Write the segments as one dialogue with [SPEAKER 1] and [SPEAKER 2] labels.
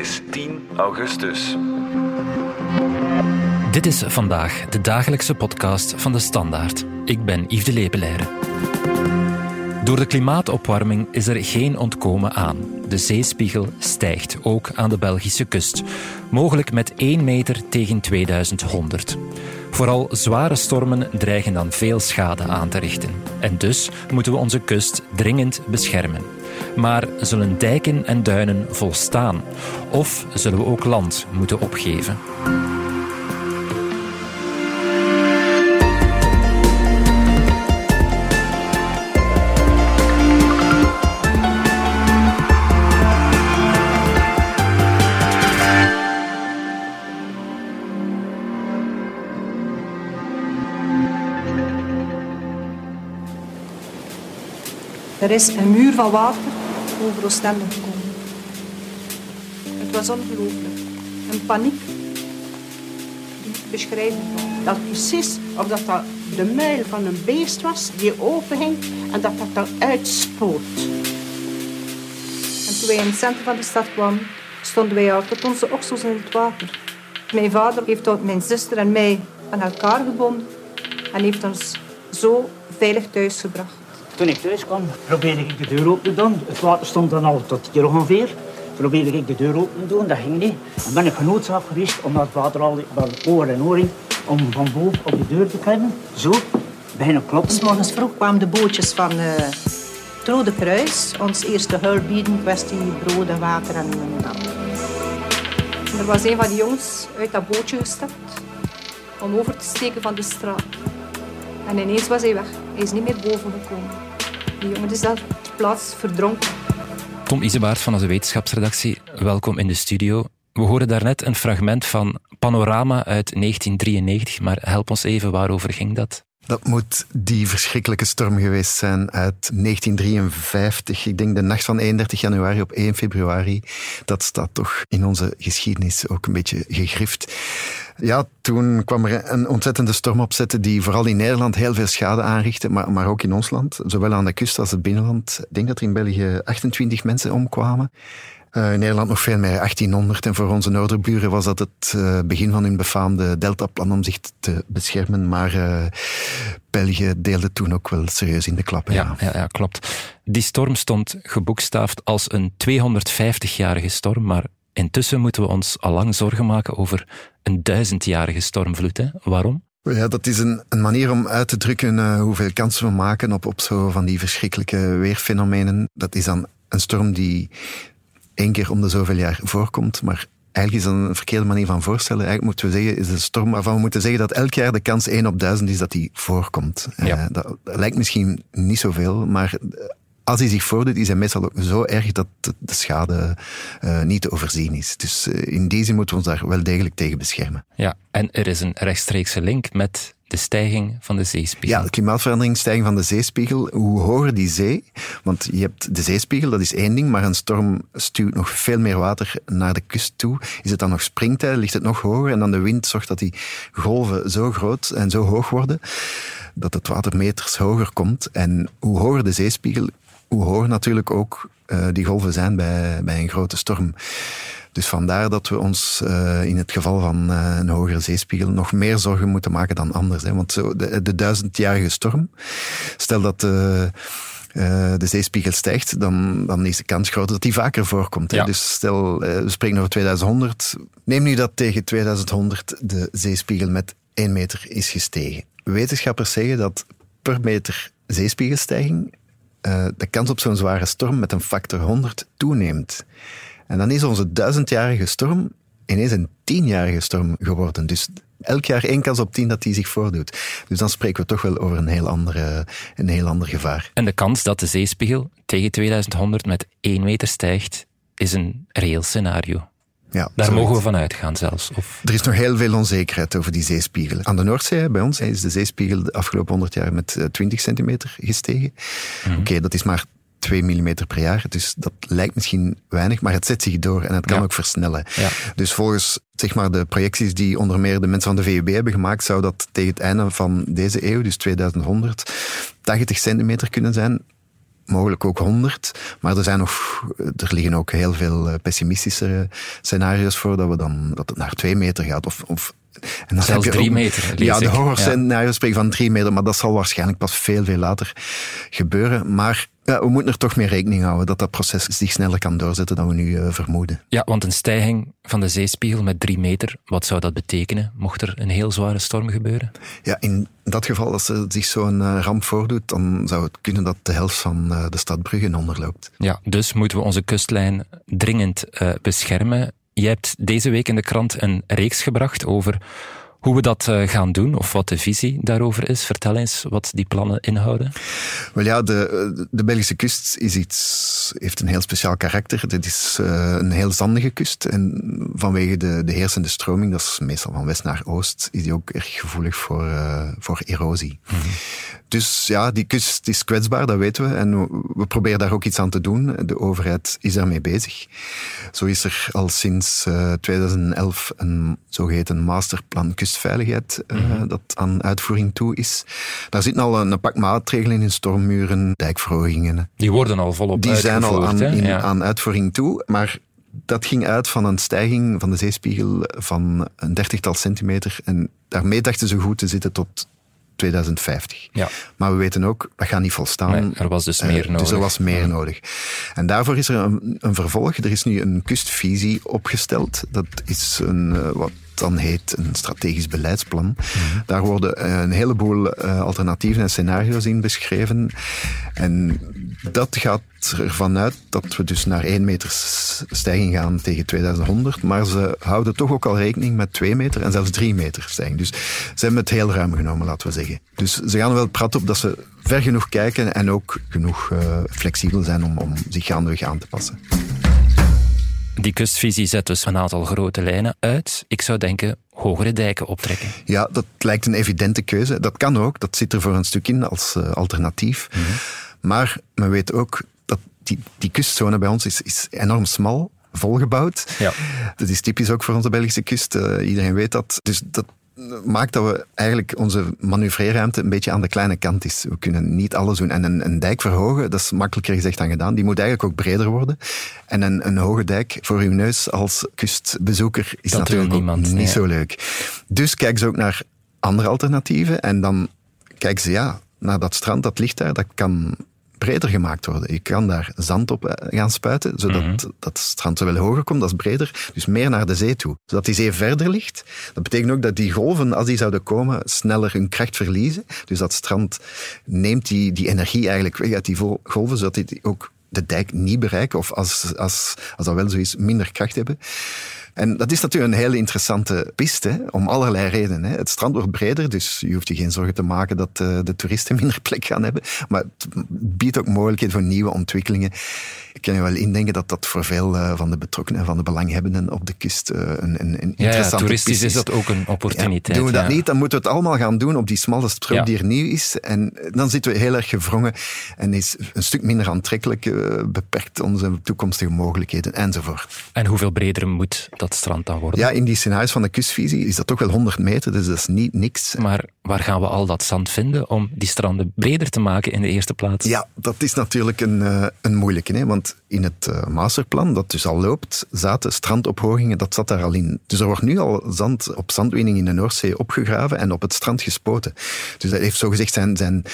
[SPEAKER 1] is 10 augustus.
[SPEAKER 2] Dit is vandaag de dagelijkse podcast van de Standaard. Ik ben Yves de Lepelaire. Door de klimaatopwarming is er geen ontkomen aan. De zeespiegel stijgt, ook aan de Belgische kust. Mogelijk met 1 meter tegen 2100. Vooral zware stormen dreigen dan veel schade aan te richten. En dus moeten we onze kust dringend beschermen. Maar zullen dijken en duinen volstaan? Of zullen we ook land moeten opgeven?
[SPEAKER 3] Er is een muur van water over Oostende gekomen. Het was ongelooflijk. Een paniek ik beschrijven.
[SPEAKER 4] Dat precies of dat, de muil van een beest was die openging en dat dat eruit spoot.
[SPEAKER 3] En toen wij in het centrum van de stad kwamen, stonden wij al tot onze oksels in het water. Mijn vader heeft mijn zuster en mij aan elkaar gebonden en heeft ons zo veilig thuis gebracht.
[SPEAKER 5] Toen ik thuis kwam, probeerde ik de deur open te doen. Het water stond dan al tot hier ongeveer. Probeerde ik de deur open te doen, dat ging niet. Dan ben ik genoodzaakt geweest, omdat het water al oor en oor ging, om van boven op de deur te klimmen. Zo, bijna kloppen.
[SPEAKER 3] S morgens vroeg kwamen de bootjes van uh, het Rode Kruis ons eerste hulp bieden, kwestie brood en water en dat. Er was een van die jongens uit dat bootje gestapt om over te steken van de straat. En ineens was hij weg. Hij is niet meer boven gekomen. Die jongen is daar plaats verdronken.
[SPEAKER 2] Tom Isebaard van onze wetenschapsredactie, welkom in de studio. We horen daarnet een fragment van Panorama uit 1993, maar help ons even, waarover ging dat?
[SPEAKER 6] Dat moet die verschrikkelijke storm geweest zijn uit 1953. Ik denk de nacht van 31 januari op 1 februari. Dat staat toch in onze geschiedenis ook een beetje gegrift. Ja, toen kwam er een ontzettende storm opzetten die vooral in Nederland heel veel schade aanrichtte, maar, maar ook in ons land, zowel aan de kust als het binnenland. Ik denk dat er in België 28 mensen omkwamen. Uh, in Nederland nog veel meer, 1800. En voor onze noorderburen was dat het uh, begin van hun befaamde deltaplan om zich te beschermen. Maar uh, België deelde toen ook wel serieus in de klappen.
[SPEAKER 2] Ja, ja. ja, klopt. Die storm stond geboekstaafd als een 250-jarige storm, maar intussen moeten we ons al lang zorgen maken over een duizendjarige stormvloed. Hè? Waarom?
[SPEAKER 6] Ja, dat is een, een manier om uit te drukken uh, hoeveel kansen we maken op, op zo van die verschrikkelijke weerfenomenen. Dat is dan een storm die één keer om de zoveel jaar voorkomt, maar eigenlijk is dat een verkeerde manier van voorstellen. Eigenlijk moeten we zeggen, is een storm waarvan we moeten zeggen dat elk jaar de kans 1 op 1000 is dat die voorkomt. Ja. Uh, dat, dat, lijkt misschien niet zoveel, maar als hij zich voordoet, is hij meestal ook zo erg dat de schade uh, niet te overzien is. Dus uh, in die zin moeten we ons daar wel degelijk tegen beschermen.
[SPEAKER 2] Ja, en er is een rechtstreekse link met de stijging van de zeespiegel.
[SPEAKER 6] Ja, de klimaatverandering, stijging van de zeespiegel. Hoe hoger die zee, want je hebt de zeespiegel, dat is één ding, maar een storm stuwt nog veel meer water naar de kust toe. Is het dan nog springtij, ligt het nog hoger en dan de wind zorgt dat die golven zo groot en zo hoog worden dat het water meters hoger komt. En hoe hoger de zeespiegel, hoe hoger natuurlijk ook uh, die golven zijn bij, bij een grote storm. Dus vandaar dat we ons uh, in het geval van uh, een hogere zeespiegel nog meer zorgen moeten maken dan anders. Hè. Want zo de, de duizendjarige storm, stel dat uh, de zeespiegel stijgt, dan, dan is de kans groot dat die vaker voorkomt. Ja. Dus stel, we spreken over 2100. Neem nu dat tegen 2100 de zeespiegel met 1 meter is gestegen. Wetenschappers zeggen dat per meter zeespiegelstijging uh, de kans op zo'n zware storm met een factor 100 toeneemt. En dan is onze duizendjarige storm ineens een tienjarige storm geworden. Dus elk jaar één kans op tien dat die zich voordoet. Dus dan spreken we toch wel over een heel, andere, een heel ander gevaar.
[SPEAKER 2] En de kans dat de zeespiegel tegen 2100 met 1 meter stijgt, is een reëel scenario. Ja, Daar mogen we van uitgaan zelfs. Of...
[SPEAKER 6] Er is nog heel veel onzekerheid over die zeespiegel. Aan de Noordzee, bij ons, is de zeespiegel de afgelopen 100 jaar met 20 centimeter gestegen. Mm. Oké, okay, dat is maar 2 mm per jaar. Dus dat lijkt misschien weinig, maar het zet zich door en het kan ja. ook versnellen. Ja. Dus volgens zeg maar, de projecties die onder meer de mensen van de VUB hebben gemaakt, zou dat tegen het einde van deze eeuw, dus 2100, 80 centimeter kunnen zijn. Mogelijk ook 100. Maar er, zijn nog, er liggen ook heel veel eh, pessimistische scenario's voor dat, we dan, dat het naar 2 meter gaat. Of, of
[SPEAKER 2] en dan Zelfs drie meter.
[SPEAKER 6] Ja, de horrorscenario's spreken van drie meter, maar dat zal waarschijnlijk pas veel, veel later gebeuren. Maar ja, we moeten er toch mee rekening houden dat dat proces zich sneller kan doorzetten dan we nu uh, vermoeden.
[SPEAKER 2] Ja, want een stijging van de zeespiegel met drie meter, wat zou dat betekenen? Mocht er een heel zware storm gebeuren?
[SPEAKER 6] Ja, in dat geval, als er zich zo'n uh, ramp voordoet, dan zou het kunnen dat de helft van uh, de stad Brugge onderloopt.
[SPEAKER 2] Ja, dus moeten we onze kustlijn dringend beschermen. Je hebt deze week in de krant een reeks gebracht over hoe we dat eh, gaan doen, of wat de visie daarover is. Vertel eens wat die plannen inhouden.
[SPEAKER 6] Wel ja, de, de Belgische kust is iets, heeft een heel speciaal karakter. Het is uh, een heel zandige kust. En vanwege de, de heersende stroming, dat is meestal van west naar oost, is die ook erg gevoelig voor, uh, voor erosie. Mm -hmm. Dus ja, die kust is kwetsbaar, dat weten we. En we proberen daar ook iets aan te doen. De overheid is daarmee bezig. Zo is er al sinds uh, 2011 een zogeheten masterplan kustveiligheid mm -hmm. dat aan uitvoering toe is. Daar zitten al een, een pak maatregelen in, stormmuren, dijkverhogingen.
[SPEAKER 2] Die worden al volop
[SPEAKER 6] Die zijn al aan,
[SPEAKER 2] in,
[SPEAKER 6] ja. aan uitvoering toe, maar dat ging uit van een stijging van de zeespiegel van een dertigtal centimeter. En daarmee dachten ze goed te zitten tot 2050.
[SPEAKER 2] Ja.
[SPEAKER 6] Maar we weten ook, dat gaat niet volstaan.
[SPEAKER 2] Nee, er was dus meer
[SPEAKER 6] uh,
[SPEAKER 2] nodig.
[SPEAKER 6] Dus er was meer nodig. En daarvoor is er een, een, vervolg. Er is nu een kustvisie opgesteld. Dat is een, uh, wat dan heet een strategisch beleidsplan. Mm -hmm. Daar worden een heleboel uh, alternatieven en scenario's in beschreven. En dat gaat ervan uit dat we dus naar 1 meter stijging gaan tegen 2100. Maar ze houden toch ook al rekening met 2 meter en zelfs 3 meter stijging. Dus ze hebben het heel ruim genomen, laten we zeggen. Dus ze gaan wel praten op dat ze ver genoeg kijken en ook genoeg uh, flexibel zijn om, om zich gaandeweg aan te passen.
[SPEAKER 2] Die kustvisie zet dus een aantal grote lijnen uit. Ik zou denken, hogere dijken optrekken.
[SPEAKER 6] Ja, dat lijkt een evidente keuze. Dat kan ook, dat zit er voor een stuk in als uh, alternatief. Mm -hmm. Maar men weet ook dat die, die kustzone bij ons is, is enorm smal, volgebouwd.
[SPEAKER 2] Ja.
[SPEAKER 6] Dat is typisch ook voor onze Belgische kust. Uh, iedereen weet dat. Dus dat maakt dat we eigenlijk onze manoeuvreerruimte een beetje aan de kleine kant is. We kunnen niet alles doen. En een, een dijk verhogen, dat is makkelijker gezegd dan gedaan. Die moet eigenlijk ook breder worden. En een, een hoge dijk voor uw neus als kustbezoeker is
[SPEAKER 2] dat
[SPEAKER 6] natuurlijk
[SPEAKER 2] niemand,
[SPEAKER 6] niet
[SPEAKER 2] nee.
[SPEAKER 6] zo leuk. Dus kijken ze ook naar andere alternatieven. En dan kijken ze, ja, naar dat strand, dat ligt daar, dat kan breder gemaakt worden. Je kan daar zand op gaan spuiten, zodat mm -hmm. dat strand zowel hoger komt, dat is breder, dus meer naar de zee toe. Zodat die zee verder ligt. Dat betekent ook dat die golven, als die zouden komen, sneller hun kracht verliezen. Dus dat strand neemt die, die energie eigenlijk weg uit die golven, zodat die ook de dijk niet bereiken, of als, als, als dat wel zo is, minder kracht hebben. En dat is natuurlijk een hele interessante piste, om allerlei redenen. Het strand wordt breder, dus je hoeft je geen zorgen te maken dat uh, de toeristen minder plek gaan hebben. Maar het biedt ook mogelijkheden voor nieuwe ontwikkelingen. Ik kan je wel indenken dat dat voor veel uh, van de betrokkenen, van de belanghebbenden op de kust uh, een, een, een
[SPEAKER 2] ja,
[SPEAKER 6] interessante
[SPEAKER 2] ja, toeristisch is dat ook een opportuniteit.
[SPEAKER 6] Ja, doen we dat niet, dan moeten we het allemaal gaan doen op die smalle strook die er nieuw is. En dan zitten we heel erg gevrongen en is een stuk minder aantrekkelijk, beperkt onze toekomstige mogelijkheden enzovoort.
[SPEAKER 2] En hoeveel breder moet dat strand dan worden?
[SPEAKER 6] Ja, in die scenario's van de kustvisie is dat toch wel 100 meter, dus dat is niet niks.
[SPEAKER 2] Maar waar gaan we al dat zand vinden om die stranden breder te maken in de eerste plaats?
[SPEAKER 6] Ja, dat is natuurlijk een, een moeilijke, hè? want in het uh, masterplan, dat dus al loopt, zaten strandophogingen, dat zat daar al in. Dus er wordt nu al zand op zandwinning in de Noordzee opgegraven en op het strand gespoten. Dus dat heeft zogezegd zijn, zijn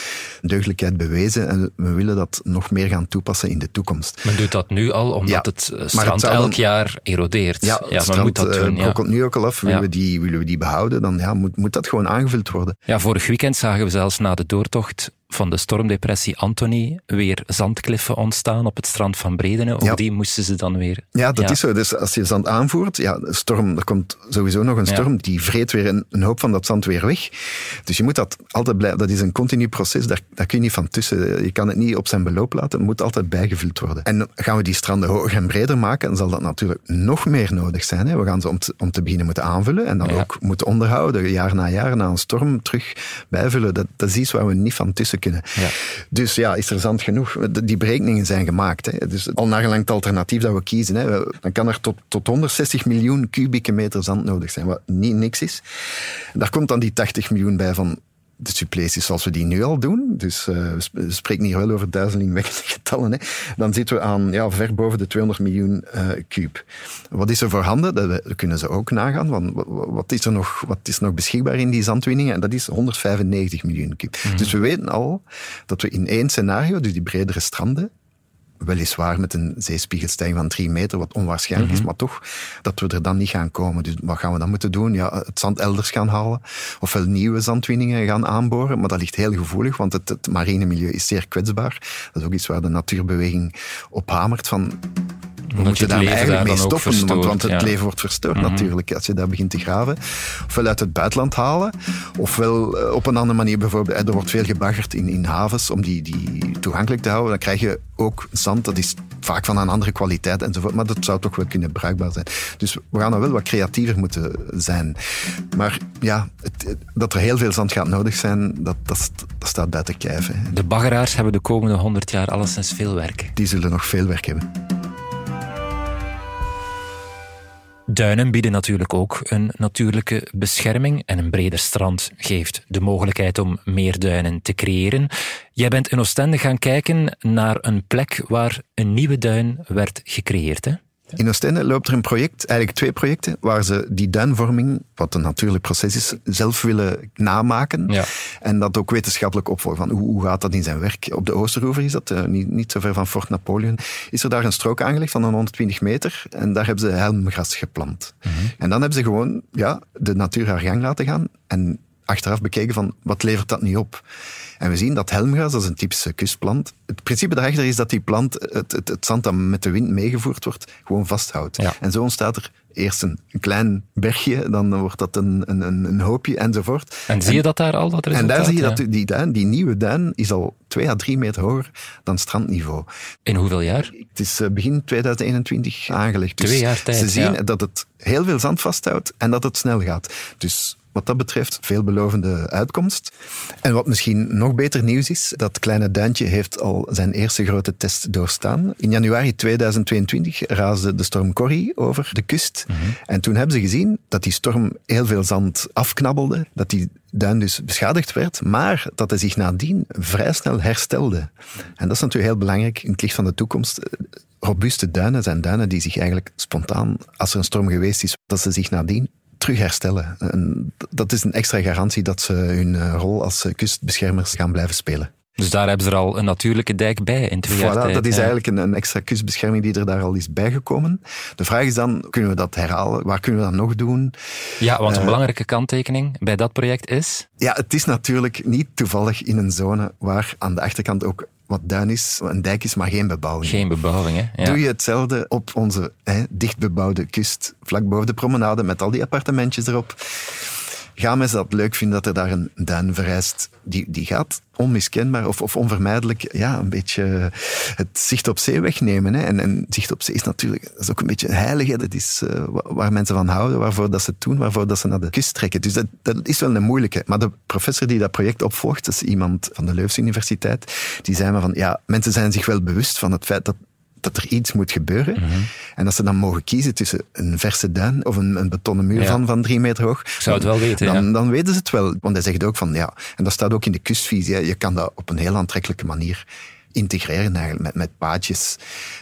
[SPEAKER 6] deugdelijkheid bewezen en we willen dat nog meer gaan toepassen in de toekomst.
[SPEAKER 2] Men doet dat nu al, omdat ja, het strand het elk dan, jaar erodeert.
[SPEAKER 6] Ja,
[SPEAKER 2] ja
[SPEAKER 6] strand,
[SPEAKER 2] moet dat doen.
[SPEAKER 6] Ja. komt nu ook al af. Willen, we die, willen we die behouden, dan ja, moet, moet dat gewoon aangevuld worden.
[SPEAKER 2] Ja, vorig weekend zagen we zelfs na de doortocht van de stormdepressie Anthony weer zandkliffen ontstaan op het strand van Bredene. Ook ja. die moesten ze dan weer...
[SPEAKER 6] Ja, dat ja. is zo. Dus als je zand aanvoert, ja, storm, er komt sowieso nog een storm, ja. die vreet weer een, een, hoop van dat zand weer weg. Dus je moet dat altijd blijven... Dat is een continu proces, daar, daar kun je niet van tussen. Je kan het niet op zijn beloop laten, het moet altijd bijgevuld worden. En gaan we die stranden hoger en breder maken, dan zal dat natuurlijk nog meer nodig zijn. Hè. We gaan ze om te, om te beginnen moeten aanvullen en dan ook moeten onderhouden, jaar na jaar, na een storm terug bijvullen. Dat, dat is iets waar we niet van tussen kunnen.
[SPEAKER 2] Ja.
[SPEAKER 6] Dus ja, is er zand genoeg? Die berekeningen zijn gemaakt. Hè. Dus al naargelang het alternatief dat we kiezen, hè, dan kan er tot, tot 160 miljoen kubieke meter zand nodig zijn, wat niet niks is. Daar komt dan die 80 miljoen bij van de suppleties zoals we die nu al doen, dus uh, we spreken hier wel over duizelingwekkende getallen, hè, dan zitten we aan ja, ver boven de 200 miljoen uh, kuub. Wat is er voorhanden? Dat, kunnen ze ook nagaan. Want wat is er nog, wat is nog beschikbaar in die zandwinningen? En dat is 195 miljoen kuub. Mhm. Dus we weten al dat we in één scenario, dus die bredere stranden, weliswaar met een zeespiegelstijging van drie meter, wat onwaarschijnlijk is, mhm. maar toch, dat we er dan niet gaan komen. Dus wat gaan we dan moeten doen? Ja, het zand elders gaan halen, ofwel nieuwe zandwinningen gaan aanboren, maar dat ligt heel gevoelig, want het, het marine milieu is zeer kwetsbaar. Dat is ook iets waar de natuurbeweging op hamert van we moeten daar eigenlijk mee stoppen, want, want, het leven wordt verstoord mhm. natuurlijk als je daar begint te graven. Ofwel uit het buitenland halen, ofwel eh, op een andere manier bijvoorbeeld, er wordt veel gebaggerd in, in havens om die, die toegankelijk te houden. Dan krijg je ook zand, dat is vaak van een andere kwaliteit enzovoort, maar dat zou toch wel kunnen bruikbaar zijn. Dus we gaan dan wel wat creatiever moeten zijn. Maar ja, het, dat er heel veel zand gaat nodig zijn, dat, dat, dat staat buiten kijf.
[SPEAKER 2] De baggeraars hebben de komende honderd jaar alleszins veel werk.
[SPEAKER 6] Die zullen nog veel werk hebben.
[SPEAKER 2] Duinen bieden natuurlijk ook een natuurlijke bescherming en een breder strand geeft de mogelijkheid om meer duinen te creëren. Jij bent in Oostende gaan kijken naar een plek waar een nieuwe duin werd gecreëerd. Hè?
[SPEAKER 6] In Oostende loopt er een project, eigenlijk twee projecten, waar ze die duinvorming, wat een natuurlijk proces is, zelf willen namaken. Ja. En dat ook wetenschappelijk opvolgen. Van hoe, hoe, gaat dat in zijn werk? Op de Oosteroever is dat, uh, niet, niet zo ver van Fort Napoleon, is er daar een strook aangelegd van een 120 meter. En daar hebben ze helmgras geplant. Mhm. En dan hebben ze gewoon ja, de natuur haar gang laten gaan. En achteraf bekeken van, wat levert dat nu op? En we zien dat helmgras, dat is een typische kustplant. Het principe daarachter is dat die plant het, het, het zand dat met de wind meegevoerd wordt, gewoon vasthoudt. En zo ontstaat er eerst een, klein bergje, dan wordt dat een, een, een hoopje enzovoort.
[SPEAKER 2] En zie je dat daar al, dat resultaat?
[SPEAKER 6] En daar zie je dat die, duin, die nieuwe duin is al twee à drie meter hoger dan strandniveau.
[SPEAKER 2] In hoeveel jaar?
[SPEAKER 6] Het is eh, begin 2021 aangelegd.
[SPEAKER 2] Dus twee jaar tijd,
[SPEAKER 6] Ze zien dat het heel veel zand vasthoudt en dat het snel gaat. Dus wat dat betreft veelbelovende uitkomst. En wat misschien nog beter nieuws is, dat kleine duintje heeft al zijn eerste grote test doorstaan. In januari 2022 raasde de storm Corrie over de kust. Mhm. En toen hebben ze gezien dat die storm heel veel zand afknabbelde, dat die duin dus beschadigd werd, maar dat hij zich nadien vrij snel herstelde. En dat is natuurlijk heel belangrijk in het licht van de toekomst robuuste duinen zijn duinen die zich eigenlijk spontaan, als er een storm geweest is, dat ze zich nadien terug herstellen. En dat is een extra garantie dat ze hun eh, rol als eh, kustbeschermers gaan blijven spelen.
[SPEAKER 2] Dus daar hebben ze er al een natuurlijke dijk bij in twee
[SPEAKER 6] voilà,
[SPEAKER 2] jaar.
[SPEAKER 6] Dat is eigenlijk een, een, extra kustbescherming die er daar al is bijgekomen. De vraag is dan, kunnen we dat herhalen? Waar kunnen we dat nog doen?
[SPEAKER 2] Ja, want een uh, belangrijke kanttekening bij dat project is?
[SPEAKER 6] Ja, het is natuurlijk niet toevallig in een zone waar aan de achterkant ook wat duin is, een dijk is, maar geen bebouwing.
[SPEAKER 2] Geen bebouwing, hè?
[SPEAKER 6] Ja. Doe je hetzelfde op onze hè, dichtbebouwde kust, vlak boven de promenade, met al die appartementjes erop gaan mensen dat leuk vinden dat er daar een duin verrijst. Die, die gaat onmiskenbaar of, of onvermijdelijk ja, een beetje het zicht op zee wegnemen. Hè. En, en zicht op zee is natuurlijk dat is ook een beetje heilig. Hè. Dat is uh, waar mensen van houden, waarvoor dat ze het doen, waarvoor dat ze naar de kust trekken. Dus dat, dat is wel een moeilijke. Maar de professor die dat project opvolgt, dat is iemand van de Leuvense Universiteit, die zei me van, ja, mensen zijn zich wel bewust van het feit dat dat er iets moet gebeuren. Mhm. En als ze dan mogen kiezen tussen een verse duin of een, een betonnen muur van, van drie meter hoog,
[SPEAKER 2] zou het wel weten,
[SPEAKER 6] dan, dan weten ze het wel. Want hij zegt ook van, ja, en dat staat ook in de kustvisie, je kan dat op een heel aantrekkelijke manier integreren eigenlijk, met, met paadjes.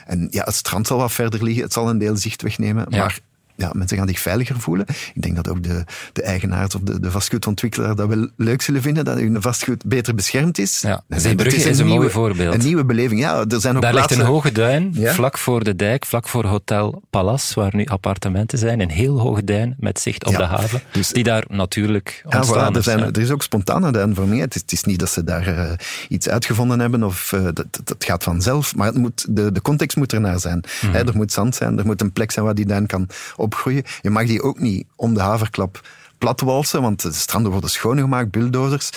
[SPEAKER 6] En ja, het strand zal wat verder liggen, het zal een deel zicht wegnemen, maar ja, mensen gaan zich veiliger voelen. Ik denk dat ook de, de eigenaars of de, de vastgoedontwikkelaar dat wel leuk zullen vinden, dat hun vastgoed beter beschermd is.
[SPEAKER 2] Ja, Zeebrugge is, is, een, mooi voorbeeld.
[SPEAKER 6] Een nieuwe beleving. Ja, er zijn ook
[SPEAKER 2] Daar
[SPEAKER 6] plaatsen...
[SPEAKER 2] ligt een hoge duin, vlak voor de dijk, vlak voor Hotel Palace, waar nu appartementen zijn. Een heel hoge duin met zicht op de haven, dus, die daar natuurlijk ontstaan
[SPEAKER 6] ja, er, zijn, er is ook spontane duinvorming. Het is, het is niet dat ze daar uh, iets uitgevonden hebben of uh, dat, dat, gaat vanzelf, maar het moet, de, de context moet ernaar zijn. Mm -hmm. er moet zand zijn, er moet een plek zijn waar die duin kan opgroeien. Je mag die ook niet om de haverklap platwalsen, want de stranden worden schoongemaakt, bulldozers.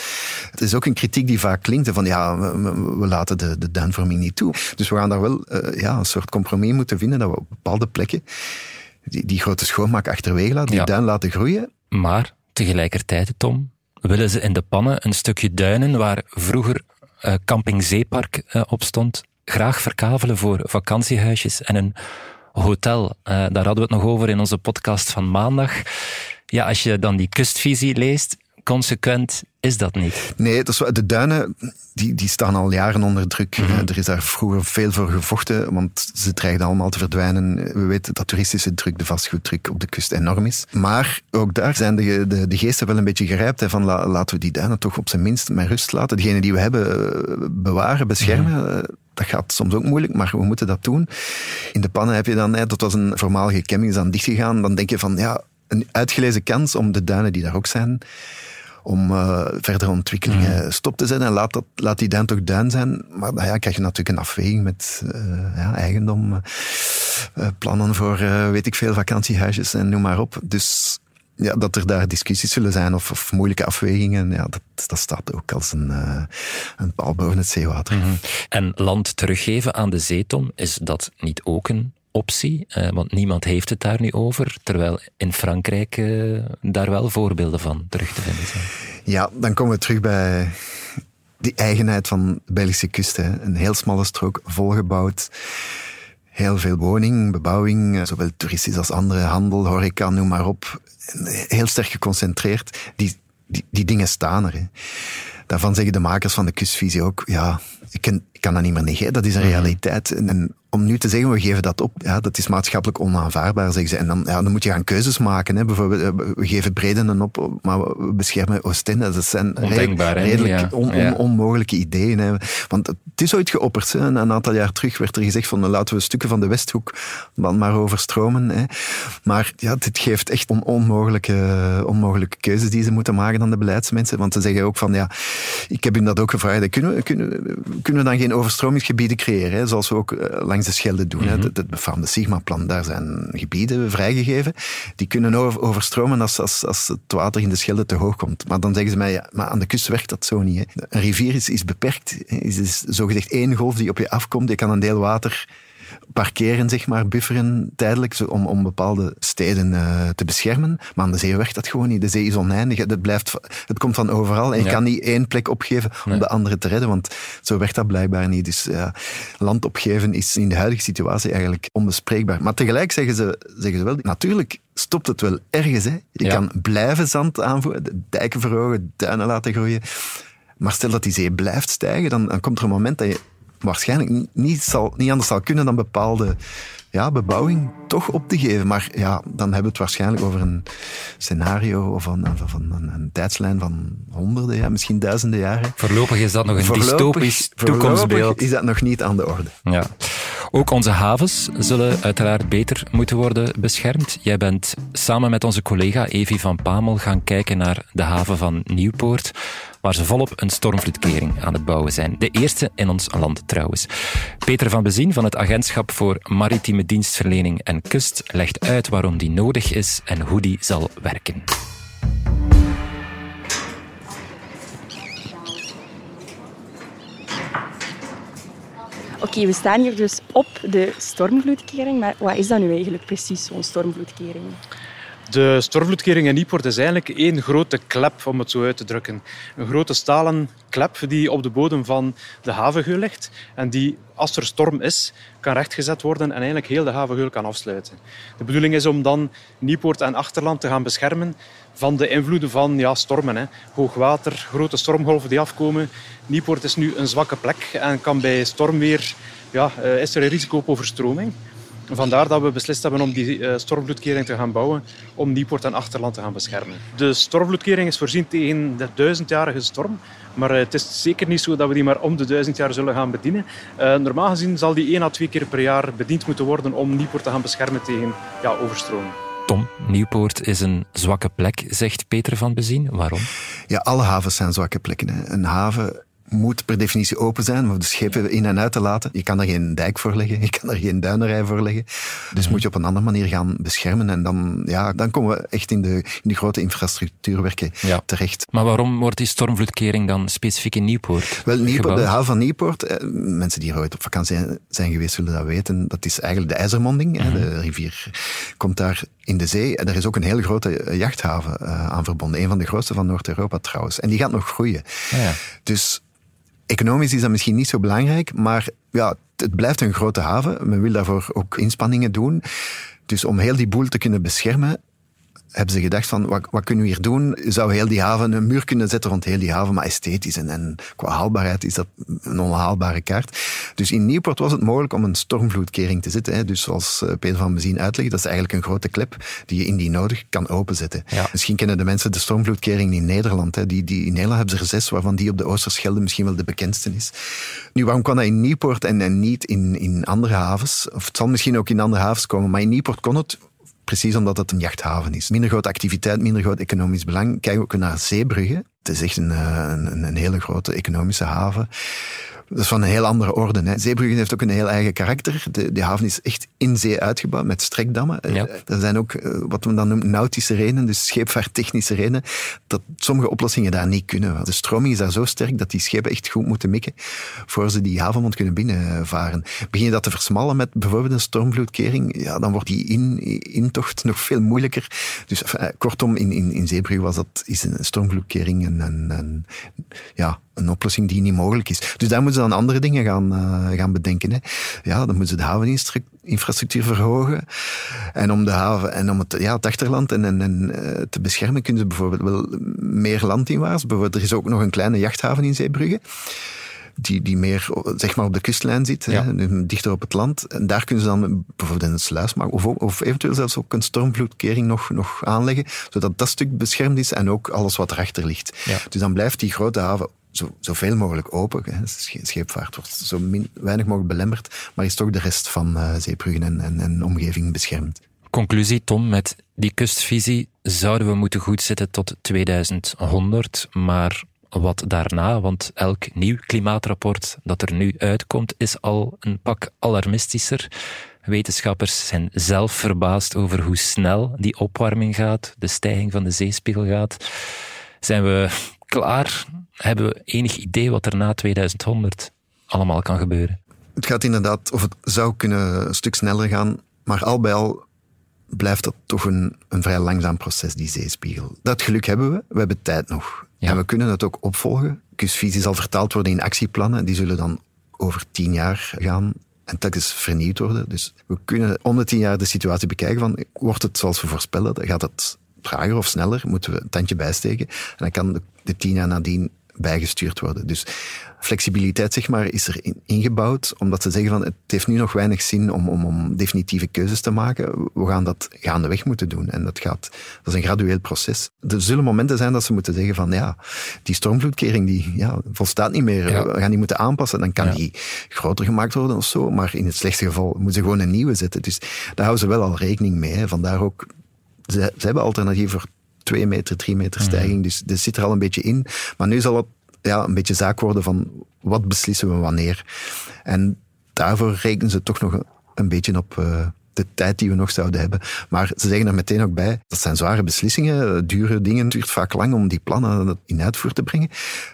[SPEAKER 6] Het is ook een kritiek die vaak klinkt van ja, we, laten de, de duinvorming niet toe. Dus we gaan daar wel uh, ja, een soort compromis moeten vinden dat we op bepaalde plekken die, die grote schoonmaak achterwege laten, die duin laten groeien.
[SPEAKER 2] Maar tegelijkertijd, Tom, willen ze in de pannen een stukje duinen waar vroeger uh, Camping Zeepark uh, op stond, graag verkavelen voor vakantiehuisjes en een hotel. Uh, daar hadden we het nog over in onze podcast van maandag. Ja, als je dan die kustvisie leest, consequent is dat niet.
[SPEAKER 6] Nee, dat is, de duinen die, die staan al jaren onder druk.
[SPEAKER 2] Mhm.
[SPEAKER 6] Er is daar vroeger veel voor gevochten, want ze dreigden allemaal te verdwijnen. We weten dat toeristische druk, de vastgoeddruk op de kust enorm is. Maar ook daar zijn de, de, de geesten wel een beetje gerijpt. Hè, van laten we die duinen toch op zijn minst met rust laten. Degene die we hebben eh, bewaren, beschermen.
[SPEAKER 2] Mhm.
[SPEAKER 6] Eh, dat gaat soms ook moeilijk, maar we moeten dat doen. In de pannen heb je dan, hè, dat was een voormalige camping, is dan dichtgegaan. Dan denk je van, ja, een uitgelezen kans om de duinen die daar ook zijn, om uh, verdere ontwikkelingen
[SPEAKER 2] Mhm.
[SPEAKER 6] stop te zetten. En laat, dat, laat die duin toch duin zijn. Maar nou ja, krijg je natuurlijk een afweging met uh, ja, eigendom, uh, plannen voor, weet ik veel, vakantiehuisjes en noem maar op. Dus ja, dat er daar discussies zullen zijn of, of moeilijke afwegingen, ja, dat, dat staat ook als een, een paal boven het zeewater.
[SPEAKER 2] Mm -hmm. En land teruggeven aan de zeetom, is dat niet ook een optie? Uh, want niemand heeft het daar nu over, terwijl in Frankrijk uh, daar wel voorbeelden van terug te vinden zijn.
[SPEAKER 6] Ja, dan komen we terug bij die eigenheid van de Belgische kust. Hè. Een heel smalle strook, volgebouwd. Heel veel woning, bebouwing, zowel toeristisch als andere, handel, horeca, noem maar op. Heel sterk geconcentreerd. Die, die, die dingen staan er. Hè. Daarvan zeggen de makers van de kustvisie ook, ja, ik kan, ik kan dat niet meer negeren, dat is een realiteit. En, en om nu te zeggen, we geven dat op, ja, dat is maatschappelijk onaanvaardbaar, zeggen ze. En dan, ja, dan moet je gaan keuzes maken. Hè. Bijvoorbeeld, we geven Bredenen op, maar we beschermen Oostende. Dat zijn
[SPEAKER 2] Ondenkbaar,
[SPEAKER 6] redelijk
[SPEAKER 2] ja.
[SPEAKER 6] on, on,
[SPEAKER 2] ja.
[SPEAKER 6] onmogelijke ideeën. Hè. Want het is ooit geopperd. Hè. Een aantal jaar terug werd er gezegd van, laten we stukken van de Westhoek maar overstromen. Hè. Maar ja, dit geeft echt on, onmogelijke, onmogelijke keuzes die ze moeten maken aan de beleidsmensen. Want ze zeggen ook van, ja, ik heb hun dat ook gevraagd, kunnen we, kunnen, kunnen we dan geen overstromingsgebieden creëren, hè, zoals we ook uh, langs de Schelde doen. Mm -hmm. Het, het befaamde Sigma-plan, daar zijn gebieden vrijgegeven. Die kunnen over, overstromen als, als, als het water in de Schelde te hoog komt. Maar dan zeggen ze mij, ja, maar aan de kust werkt dat zo niet. Hè. Een rivier is, is beperkt. Is, is zogezegd één golf die op je afkomt. Je kan een deel water parkeren, zeg maar, bufferen tijdelijk, om, om bepaalde steden uh, te beschermen. Maar aan de zee werkt dat gewoon niet. De zee is oneindig. Het, blijft, het komt van overal. En je ja. kan niet één plek opgeven om nee. de andere te redden, want zo werkt dat blijkbaar niet. Dus ja, land opgeven is in de huidige situatie eigenlijk onbespreekbaar. Maar tegelijk zeggen ze, zeggen ze wel, natuurlijk stopt het wel ergens. Hè. Je ja. kan blijven zand aanvoeren, de dijken verhogen, duinen laten groeien. Maar stel dat die zee blijft stijgen, dan, dan komt er een moment dat je waarschijnlijk niet, zal, niet anders zal kunnen dan bepaalde ja, bebouwing toch op te geven. Maar ja, dan hebben we het waarschijnlijk over een scenario of een, of een, een, een tijdslijn van honderden, ja, misschien duizenden jaren.
[SPEAKER 2] Voorlopig is dat nog een
[SPEAKER 6] voorlopig,
[SPEAKER 2] dystopisch toekomstbeeld.
[SPEAKER 6] is dat nog niet aan de orde.
[SPEAKER 2] Ja. Ook onze havens zullen uiteraard beter moeten worden beschermd. Jij bent samen met onze collega Evi van Pamel gaan kijken naar de haven van Nieuwpoort, waar ze volop een stormvloedkering aan het bouwen zijn. De eerste in ons land trouwens. Peter van Bezien van het Agentschap voor Maritieme Dienstverlening en Kust legt uit waarom die nodig is en hoe die zal werken.
[SPEAKER 7] Oké, we staan hier dus op de stormvloedkering, maar wat is dat nu eigenlijk precies, zo'n stormvloedkering?
[SPEAKER 8] De stormvloedkering in Nieuwpoort is eigenlijk één grote klep, om het zo uit te drukken. Een grote stalen klep die op de bodem van de havengeul ligt en die, als er storm is, kan rechtgezet worden en eigenlijk heel de havengeul kan afsluiten. De bedoeling is om dan Nieuwpoort en achterland te gaan beschermen van de invloeden van ja, stormen. Hè. Hoogwater, grote stormgolven die afkomen. Nieuwpoort is nu een zwakke plek en kan bij stormweer, ja, is er een risico op overstroming. Vandaar dat we beslist hebben om die uh, stormvloedkering te gaan bouwen om Nieuwpoort en Achterland te gaan beschermen. De stormvloedkering is voorzien tegen de duizendjarige storm, maar uh, het is zeker niet zo dat we die maar om de duizend jaar zullen gaan bedienen. Uh, normaal gezien zal die één à twee keer per jaar bediend moeten worden om Nieuwpoort te gaan beschermen tegen ja, overstroming.
[SPEAKER 2] Tom, Nieuwpoort is een zwakke plek, zegt Peter van Bezien. Waarom?
[SPEAKER 6] Ja, alle havens zijn zwakke plekken. Hè. Een haven moet per definitie open zijn om de schepen in en uit te laten. Je kan er geen dijk voor leggen, je kan er geen duinerij voor leggen. Dus moet je op een andere manier gaan beschermen. En dan, ja, dan komen we echt in de, in de grote infrastructuurwerken ja. terecht.
[SPEAKER 2] Maar waarom wordt die stormvloedkering dan specifiek in Nieuwpoort
[SPEAKER 6] Wel, Nieuwpoort, de haven van Nieuwpoort, eh, mensen die er ooit op vakantie zijn geweest zullen dat weten, dat is eigenlijk de IJzermonding. Mm. De rivier komt daar in de zee. En er is ook een heel grote jachthaven uh, aan verbonden. Een van de grootste van Noord-Europa trouwens. En die gaat nog groeien.
[SPEAKER 2] Ja, ja.
[SPEAKER 6] Dus Economisch is dat misschien niet zo belangrijk, maar ja, het blijft een grote haven. Men wil daarvoor ook inspanningen doen. Dus om heel die boel te kunnen beschermen, hebben ze gedacht van, wat, wat kunnen we hier doen? Zou heel die haven, een muur kunnen zetten rond heel die haven, maar esthetisch en, en qua haalbaarheid is dat een onhaalbare kaart. Dus in Nieuwpoort was het mogelijk om een stormvloedkering te zetten. Hè. Dus zoals eh, Peter van Bezien uitlegt, dat is eigenlijk een grote klep die je indien nodig kan openzetten. Misschien kennen de mensen de stormvloedkering in Nederland. Hè. Die, die, in Nederland hebben ze er zes, waarvan die op de Oosterschelde misschien wel de bekendste is. Nu, waarom kan dat in Nieuwpoort en, en niet in, in andere havens? Of het zal misschien ook in andere havens komen, maar in Nieuwpoort kon het Precies omdat het een jachthaven is. Minder grote activiteit, minder groot economisch belang. Kijken we ook naar Zeebrugge. Het is echt een, eh, een, een hele grote economische haven. Dat is van een heel andere orde. Hè. Zeebruggen heeft ook een heel eigen karakter. De, de haven is echt in zee uitgebouwd met strekdammen. Ja. Eh, er zijn ook eh, wat we dan noemen nautische redenen, dus scheepvaarttechnische redenen, dat sommige oplossingen daar niet kunnen. De stroming is daar zo sterk dat die schepen echt goed moeten mikken voor ze die havenmond kunnen binnenvaren. Begin je dat te versmallen met bijvoorbeeld een stormvloedkering, ja, dan wordt die in, intocht nog veel moeilijker. Dus kortom, in, in, was dat, is een stormvloedkering een, een, een ja, een oplossing die niet mogelijk is. Dus daar moeten ze dan andere dingen gaan, uh, gaan bedenken. Hè. Ja, dan moeten ze de haveninfrastructuur verhogen. En om de haven en om het, ja, het achterland en, en, en uh, te beschermen kunnen ze bijvoorbeeld wel meer landinwaarts. Bijvoorbeeld, er is ook nog een kleine jachthaven in Zeebrugge die, die meer zeg maar op de kustlijn zit, ja. hè, dichter op het land. En daar kunnen ze dan bijvoorbeeld een sluis maken, of, of eventueel zelfs ook een stormvloedkering nog, nog aanleggen, zodat dat stuk beschermd is en ook alles wat erachter ligt. Ja. Dus dan blijft die grote haven zo, zoveel mogelijk open. Hè. Scheepvaart wordt zo min, weinig mogelijk belemmerd, maar is toch de rest van uh, Zeebruggen en, en, en omgeving beschermd.
[SPEAKER 2] Conclusie, Tom, met die kustvisie zouden we moeten goedzitten tot 2100, maar wat daarna, want elk nieuw klimaatrapport dat er nu uitkomt is al een pak alarmistischer. Wetenschappers zijn zelf verbaasd over hoe snel die opwarming gaat, de stijging van de zeespiegel gaat. Zijn we klaar? Hebben we enig idee wat er na 2100 allemaal kan gebeuren?
[SPEAKER 6] Het gaat inderdaad, of het zou kunnen een stuk sneller gaan, maar al bij al blijft dat toch een, een vrij langzaam proces, die zeespiegel. Dat geluk hebben we, we hebben tijd nog. Ja. En we kunnen het ook opvolgen. Kustvisie zal vertaald worden in actieplannen, die zullen dan over tien jaar gaan en telkens vernieuwd worden. Dus we kunnen om de tien jaar de situatie bekijken van, wordt het zoals we voorspellen, gaat het trager of sneller, moeten we een tandje bijsteken. En dan kan de, de tien jaar nadien bijgestuurd worden. Dus flexibiliteit zeg maar, is er ingebouwd, omdat ze zeggen van het heeft nu nog weinig zin om, om, om definitieve keuzes te maken. We gaan dat gaandeweg moeten doen. En dat, gaat, dat is een gradueel proces. Er zullen momenten zijn dat ze moeten zeggen van ja, die stormvloedkering die ja, volstaat niet meer. We gaan die moeten aanpassen. Dan kan die groter gemaakt worden of zo. Maar in het slechtste geval moeten ze gewoon een nieuwe zetten. Dus daar houden ze wel al rekening mee. Hè. Vandaar ook, ze, ze hebben alternatieven voor twee meter, drie meter mhm. stijging. Dus dat zit er al een beetje in. Maar nu zal het ja, een beetje zaak worden van wat beslissen we wanneer. En daarvoor rekenen ze toch nog een beetje op uh, de tijd die we nog zouden hebben. Maar ze zeggen er meteen ook bij, dat zijn zware beslissingen, dure dingen. Het duurt vaak lang om die plannen in uitvoer te brengen.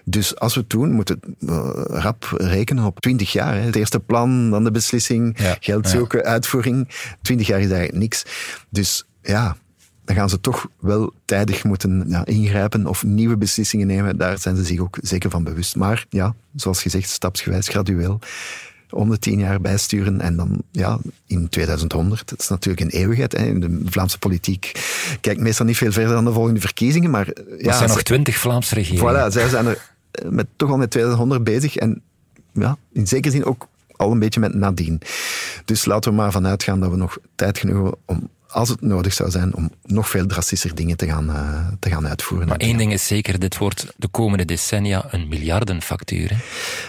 [SPEAKER 6] Dus als we het doen, moeten we uh, rap rekenen op 20 jaar. Hè. Het eerste plan, dan de beslissing, geld zoeken, ja. uitvoering. 20 jaar is eigenlijk niks. Dus ja, dan gaan ze toch wel tijdig moeten ja, ingrijpen of nieuwe beslissingen nemen. Daar zijn ze zich ook zeker van bewust. Maar ja, zoals gezegd, stapsgewijs, gradueel. Om de tien jaar bijsturen en dan ja, in 2100. Dat is natuurlijk een eeuwigheid. Hè. De Vlaamse politiek kijkt meestal niet veel verder dan de volgende verkiezingen. Maar, ja,
[SPEAKER 2] er zijn nog twintig Vlaamse regeringen.
[SPEAKER 6] Voilà, zij zijn er eh, met, toch al met 2100 bezig. En ja, in zekere zin ook al een beetje met nadien. Dus laten we maar vanuit gaan dat we nog tijd genoeg hebben om als het nodig zou zijn om nog veel drastischer dingen te gaan, uh, te gaan uitvoeren.
[SPEAKER 2] Maar één ding is zeker, dit wordt de komende decennia een miljardenfactuur. Hè?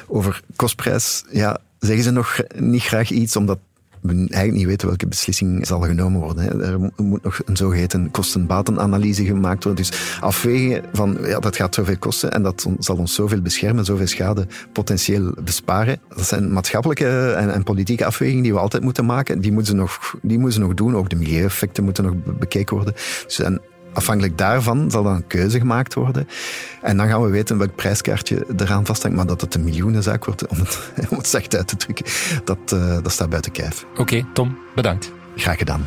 [SPEAKER 6] Over kostprijs, ja, zeggen ze nog niet graag iets, omdat we eigenlijk niet weten welke beslissing zal genomen worden. Er moet nog een zogeheten kosten-batenanalyse gemaakt worden. Dus afwegen van, ja, dat gaat zoveel kosten en dat zal ons zoveel beschermen, zoveel schade potentieel besparen. Dat zijn maatschappelijke en, en politieke afwegingen die we altijd moeten maken. Die moeten ze nog, die moeten ze nog doen. Ook de milieueffecten moeten nog bekeken worden. Dus afhankelijk daarvan zal dan een keuze gemaakt worden. En dan gaan we weten welk prijskaartje eraan vasthangt. Maar dat het een miljoenenzaak wordt, om het, om het zacht uit te drukken, dat, uh, dat staat buiten kijf.
[SPEAKER 2] Oké, okay, Tom, bedankt.
[SPEAKER 6] Graag gedaan.